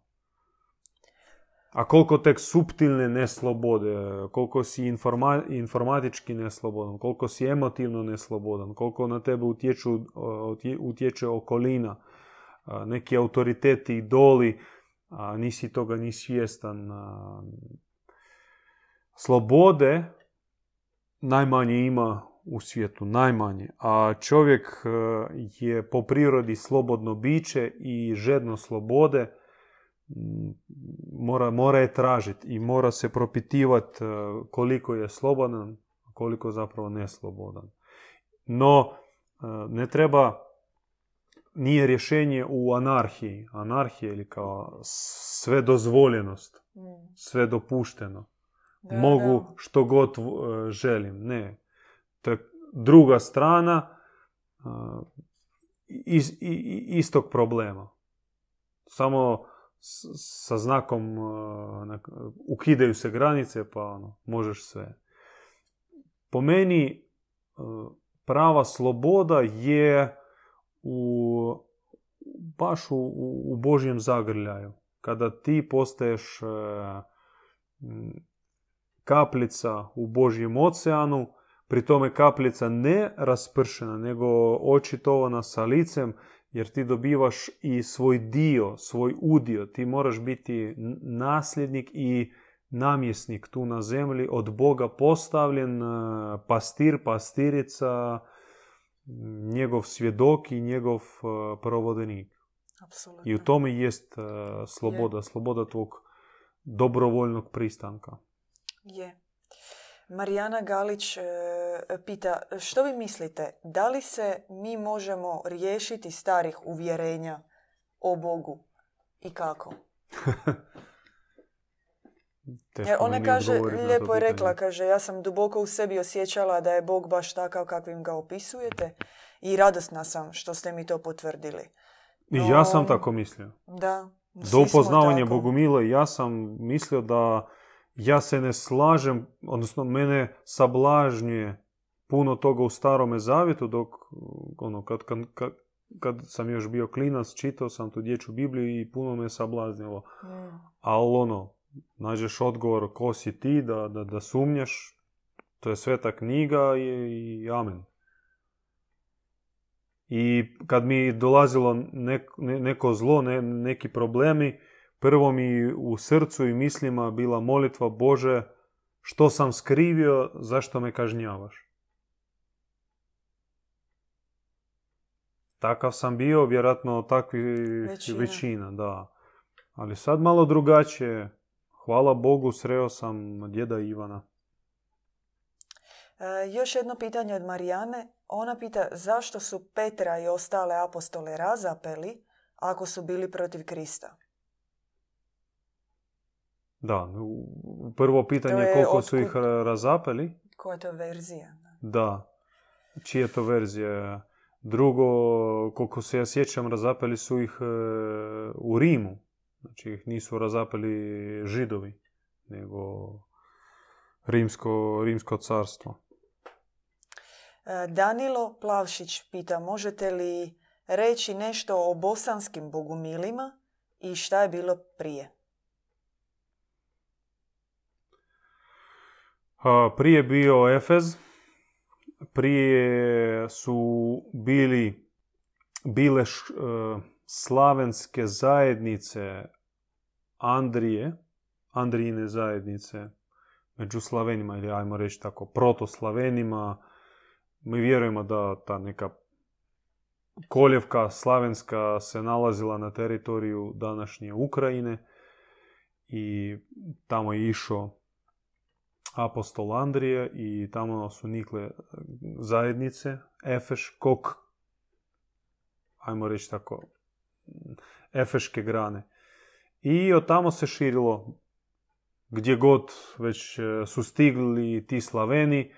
A koliko tek suptilne neslobode, koliko si informa, informatički neslobodan, koliko si emotivno neslobodan, koliko na tebe utječu, utječe okolina, neki autoriteti, idoli, a nisi toga ni svjestan. Slobode najmanje ima u svijetu, najmanje. A čovjek je po prirodi slobodno biće i žedno slobode mora, mora je tražiti i mora se propitivati e, koliko je slobodan, koliko zapravo neslobodan. No, e, ne treba, nije rješenje u anarhiji. Anarhija ili kao sve dozvoljenost, mm. sve dopušteno. Mogu što god e, želim. Ne. To je druga strana iz, istog problema. Samo sa znakom uh, ukidaju se granice pa ono, možeš sve. Po meni uh, prava sloboda je u, baš u, u Božjem zagrljaju. Kada ti postaješ uh, kapljica u Božjem oceanu, pri tome kapljica ne raspršena, nego očitovana sa licem jer ti dobivaš i svoj dio, svoj udio. Ti moraš biti nasljednik i namjesnik tu na zemlji, od Boga postavljen, e, pastir, pastirica, njegov svjedok i njegov e, provodnik. Apsolutno. I u tome jest e, sloboda, sloboda tvog dobrovoljnog pristanka. Je. Marijana Galić e, pita, što vi mislite, da li se mi možemo riješiti starih uvjerenja o Bogu i kako? Jer ona kaže, lijepo je rekla, kaže, ja sam duboko u sebi osjećala da je Bog baš takav kakvim ga opisujete i radosna sam što ste mi to potvrdili. I ja sam tako mislio. Da. Do upoznavanja Bogumila ja sam mislio da ja se ne slažem, odnosno mene sablažnjuje puno toga u starome zavjetu, dok ono, kad, kad, kad, kad sam još bio klinac, čitao sam tu dječju Bibliju i puno me sablaznilo. Mm. Ali ono, nađeš odgovor ko si ti, da, da, da sumnjaš, to je sveta knjiga i, i amen. I kad mi dolazilo neko zlo, ne, neki problemi, prvo mi u srcu i mislima bila molitva Bože, što sam skrivio, zašto me kažnjavaš? Takav sam bio, vjerojatno takvi većina. većina, da. Ali sad malo drugačije. Hvala Bogu, sreo sam djeda Ivana. E, još jedno pitanje od Marijane. Ona pita zašto su Petra i ostale apostole razapeli ako su bili protiv Krista? Da, prvo pitanje je koliko su ih razapeli. Koja je to verzija? Da, čija je to verzija? Drugo, koliko se ja sjećam, razapeli su ih e, u Rimu. Znači ih nisu razapeli židovi, nego rimsko, rimsko carstvo. E, Danilo Plavšić pita, možete li reći nešto o bosanskim bogumilima i šta je bilo prije? Prije bio Efez, prije su bili, bile e, slavenske zajednice Andrije, Andrijine zajednice među Slavenima ili ajmo reći tako protoslavenima. Mi vjerujemo da ta neka koljevka slavenska se nalazila na teritoriju današnje Ukrajine i tamo je išao apostol Andrije i tamo su nikle zajednice, Efeš, Kok, ajmo reći tako, Efeške grane. I od tamo se širilo gdje god već e, su stigli ti Slaveni, e,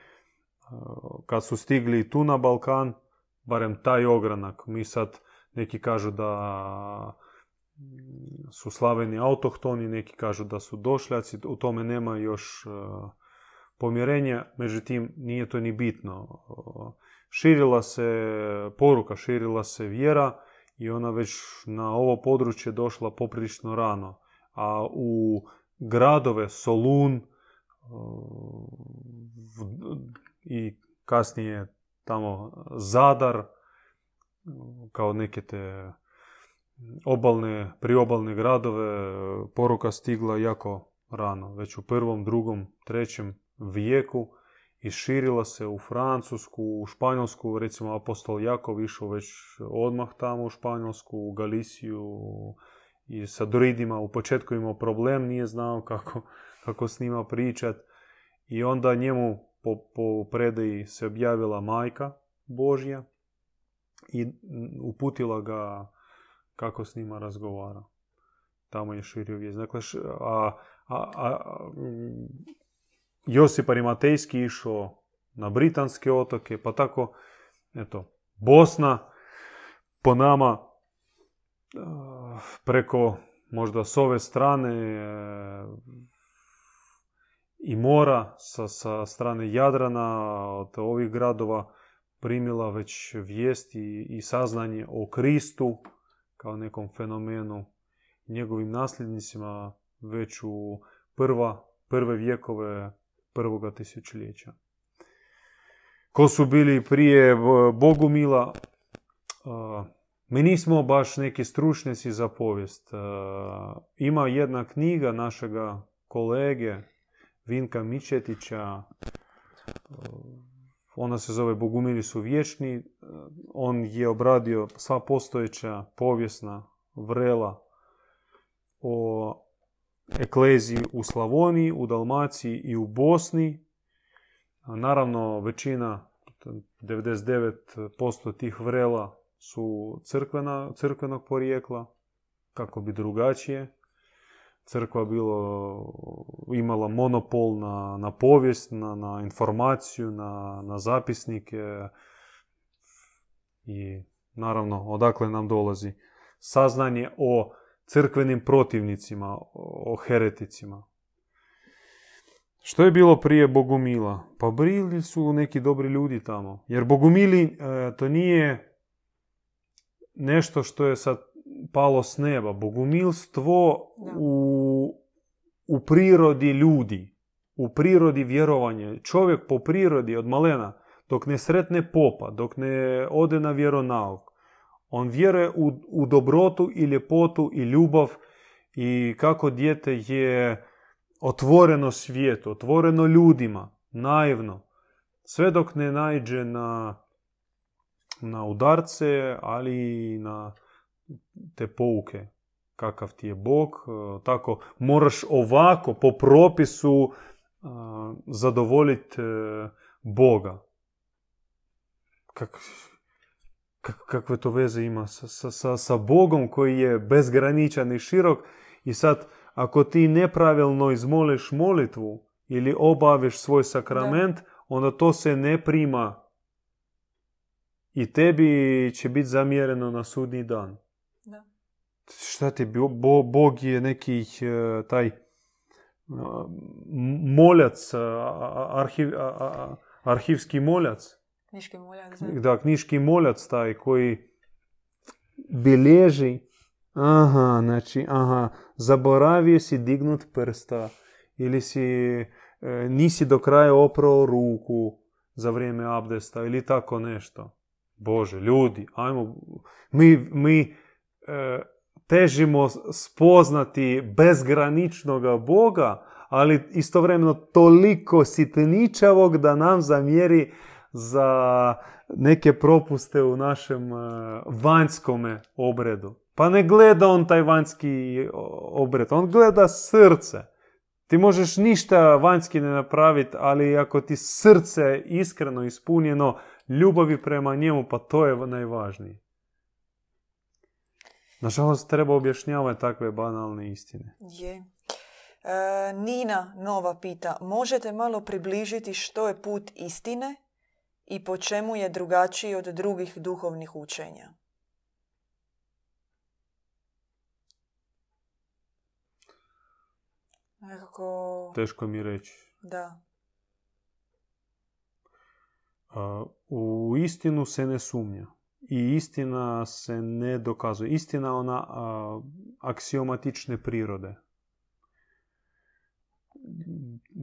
kad su stigli tu na Balkan, barem taj ogranak. Mi sad neki kažu da su Slaveni autohtoni, neki kažu da su došljaci, u tome nema još e, pomjerenja, međutim nije to ni bitno. Širila se poruka, širila se vjera i ona već na ovo područje došla poprilično rano. A u gradove Solun i kasnije tamo Zadar kao neke te obalne, priobalne gradove poruka stigla jako rano, već u prvom, drugom, trećem vijeku i širila se u Francusku, u Španjolsku, recimo apostol Jakov išao već odmah tamo u Španjolsku, u Galiciju i sa druidima u početku imao problem, nije znao kako, kako s njima pričat i onda njemu po, po predaji se objavila majka Božja i uputila ga kako s njima razgovara. Tamo je širio vijest. Dakle, a, a, a, Josip Arimatejski išao na Britanske otoke, pa tako, eto, Bosna po nama eh, preko možda s ove strane eh, i mora sa, sa strane Jadrana od ovih gradova primila već vijesti i saznanje o Kristu kao nekom fenomenu. Njegovim nasljednicima već u prva, prve vjekove prvoga tisućljeća. Ko su bili prije Bogumila, mi nismo baš neki stručnjaci za povijest. Ima jedna knjiga našega kolege Vinka Mičetića, ona se zove Bogumili su vječni. On je obradio sva postojeća povijesna vrela o ekleziji u Slavoniji, u Dalmaciji i u Bosni. Naravno, većina, 99% tih vrela su crkvena, crkvenog porijekla, kako bi drugačije. Crkva bilo, imala monopol na, na povijest, na, na informaciju, na, na zapisnike i naravno odakle nam dolazi saznanje o crkvenim protivnicima, o hereticima. Što je bilo prije Bogumila? Pa bili su neki dobri ljudi tamo. Jer Bogumili e, to nije nešto što je sad palo s neba. Bogumilstvo u, u prirodi ljudi, u prirodi vjerovanja. Čovjek po prirodi od malena, dok ne sretne popa, dok ne ode na vjeronauk, on vjeruje u, u dobrotu i ljepotu i ljubav i kako dijete je otvoreno svijetu, otvoreno ljudima, naivno. Sve dok ne najđe na, na udarce, ali na te pouke. Kakav ti je Bog, e, tako moraš ovako po propisu e, zadovoljiti e, Boga. Kak, kakve to veze ima sa, sa, sa Bogom koji je bezgraničan i širok i sad ako ti nepravilno izmoliš molitvu ili obaviš svoj sakrament, onda to se ne prima i tebi će biti zamjereno na sudni dan. Da. Šta ti, Bo, Bog je neki e, taj moljac, arhiv, arhivski moljac. Knjiški moljac. Da, da knjiški moljac taj koji bilježi Aha, znači, aha, zaboravio si dignut prsta ili si e, nisi do kraja oprao ruku za vrijeme abdesta ili tako nešto. Bože, ljudi, ajmo, mi, mi e, težimo spoznati bezgraničnog Boga, ali istovremeno toliko sitničavog da nam zamjeri za neke propuste u našem e, vanjskome obredu. Pa ne gleda on taj vanjski obred, on gleda srce. Ti možeš ništa vanjski ne napraviti, ali ako ti srce iskreno ispunjeno ljubavi prema njemu, pa to je najvažnije. Nažalost, treba objašnjavati takve banalne istine. Je. E, Nina Nova pita, možete malo približiti što je put istine i po čemu je drugačiji od drugih duhovnih učenja? Nekako... Teško mi reći. Da. u istinu se ne sumnja. I istina se ne dokazuje. Istina ona a, aksiomatične prirode.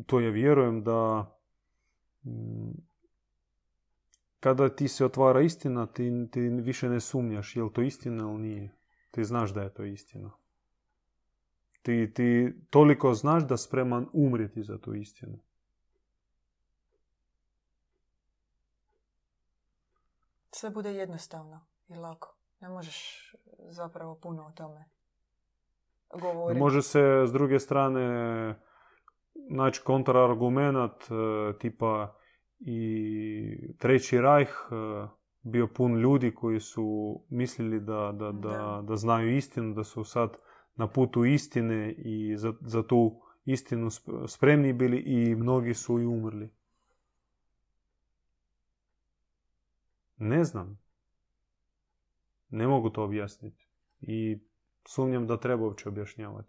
To ja vjerujem da kada ti se otvara istina, ti, ti više ne sumnjaš je li to istina ili nije. Ti znaš da je to istina. Ti, ti toliko znaš da spreman umrijeti za tu istinu. Sve bude jednostavno i lako. Ne možeš zapravo puno o tome govoriti. Može se s druge strane naći kontrargumentat e, tipa i Treći rajh e, bio pun ljudi koji su mislili da, da, da, da znaju istinu, da su sad na putu istine i za, za tu istinu spremni bili i mnogi su i umrli. Ne znam. Ne mogu to objasniti. I sumnjam da treba uopće objašnjavati.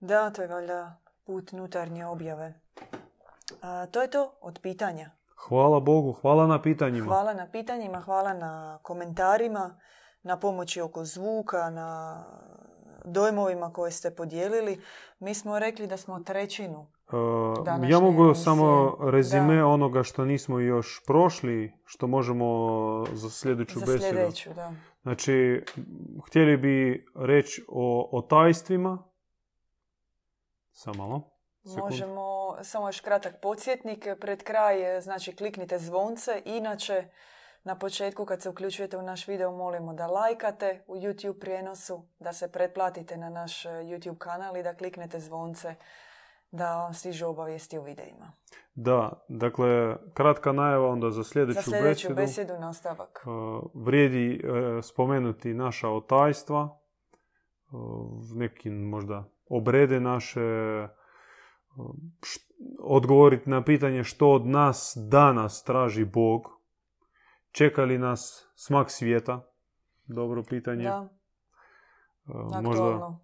Da, to je valjda put nutarnje objave. A, to je to od pitanja. Hvala Bogu, hvala na pitanjima. Hvala na pitanjima, hvala na komentarima na pomoći oko zvuka, na dojmovima koje ste podijelili. Mi smo rekli da smo trećinu Uh, ja mogu samo rezime onoga što nismo još prošli, što možemo za sljedeću za besedu. Sljedeću, da. Znači, htjeli bi reći o, o tajstvima. Samo malo. Možemo, samo još kratak podsjetnik. Pred kraj, znači, kliknite zvonce. Inače, Na početku kad se uključujete u naš video molimo da lajkate u YouTube prijenosu, da se pretplatite na naš e, YouTube kanal i da kliknete zvonce da vam stižu obavijesti u videima. Da, dakle, kratka najava onda za sljedeću, Za sljedeću besedu. besjedu nastavak. Uh, vrijedi uh, spomenuti naša otajstva, neki možda obrede naše, odgovoriti na pitanje što od nas danas traži Bog, čeka li nas smak svijeta, dobro pitanje. Da, možda aktualno.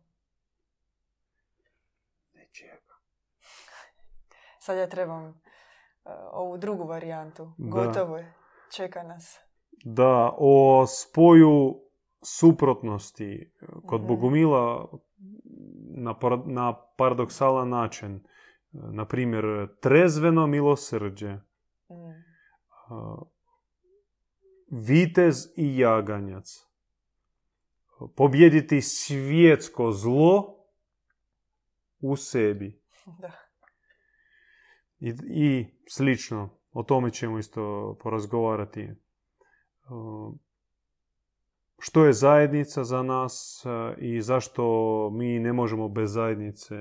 ne čeka. Sad ja trebam e, ovu drugu varijantu. Da. Gotovo je. Čeka nas. Da, o spoju suprotnosti kod Mhm. Bogumila na, par- na paradoksalan način. Na primjer, trezveno milosrđe, Mm. vitez i jaganjac. Pobjediti svjetsko zlo u sebi. Da. I, I slično. O tome ćemo isto porazgovarati. Uh, Što je zajednica za nas uh, i zašto mi ne možemo bez zajednice,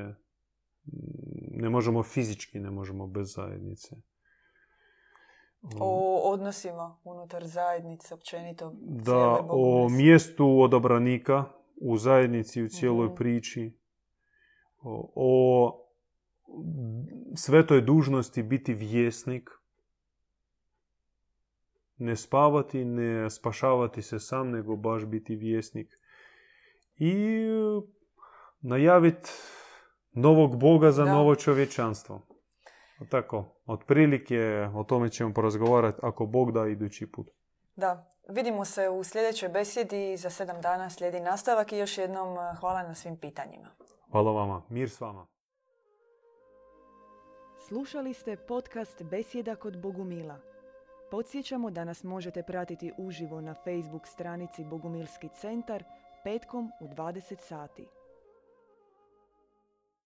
ne možemo fizički, ne možemo bez zajednice. O odnosima unutar zajednice, općenito. da, o mjestu odabranika u zajednici, u cijeloj Mhm. priči, o, o svetoj dužnosti biti vjesnik, ne spavati, ne spašavati se sam, nego baš biti vjesnik. I najaviti novog Boga za Da. novo čovječanstvo. Tako, otprilike o tome ćemo porazgovarati ako Bog da idući put. Da, vidimo se u sljedećoj besjedi. Za sedam dana slijedi nastavak i još jednom e, hvala na svim pitanjima. Hvala vama. Mir s vama. Slušali ste podcast Besjeda kod Bogumila. Podsjećamo da nas možete pratiti uživo na Facebook stranici Bogumilski centar petkom u 20 sati.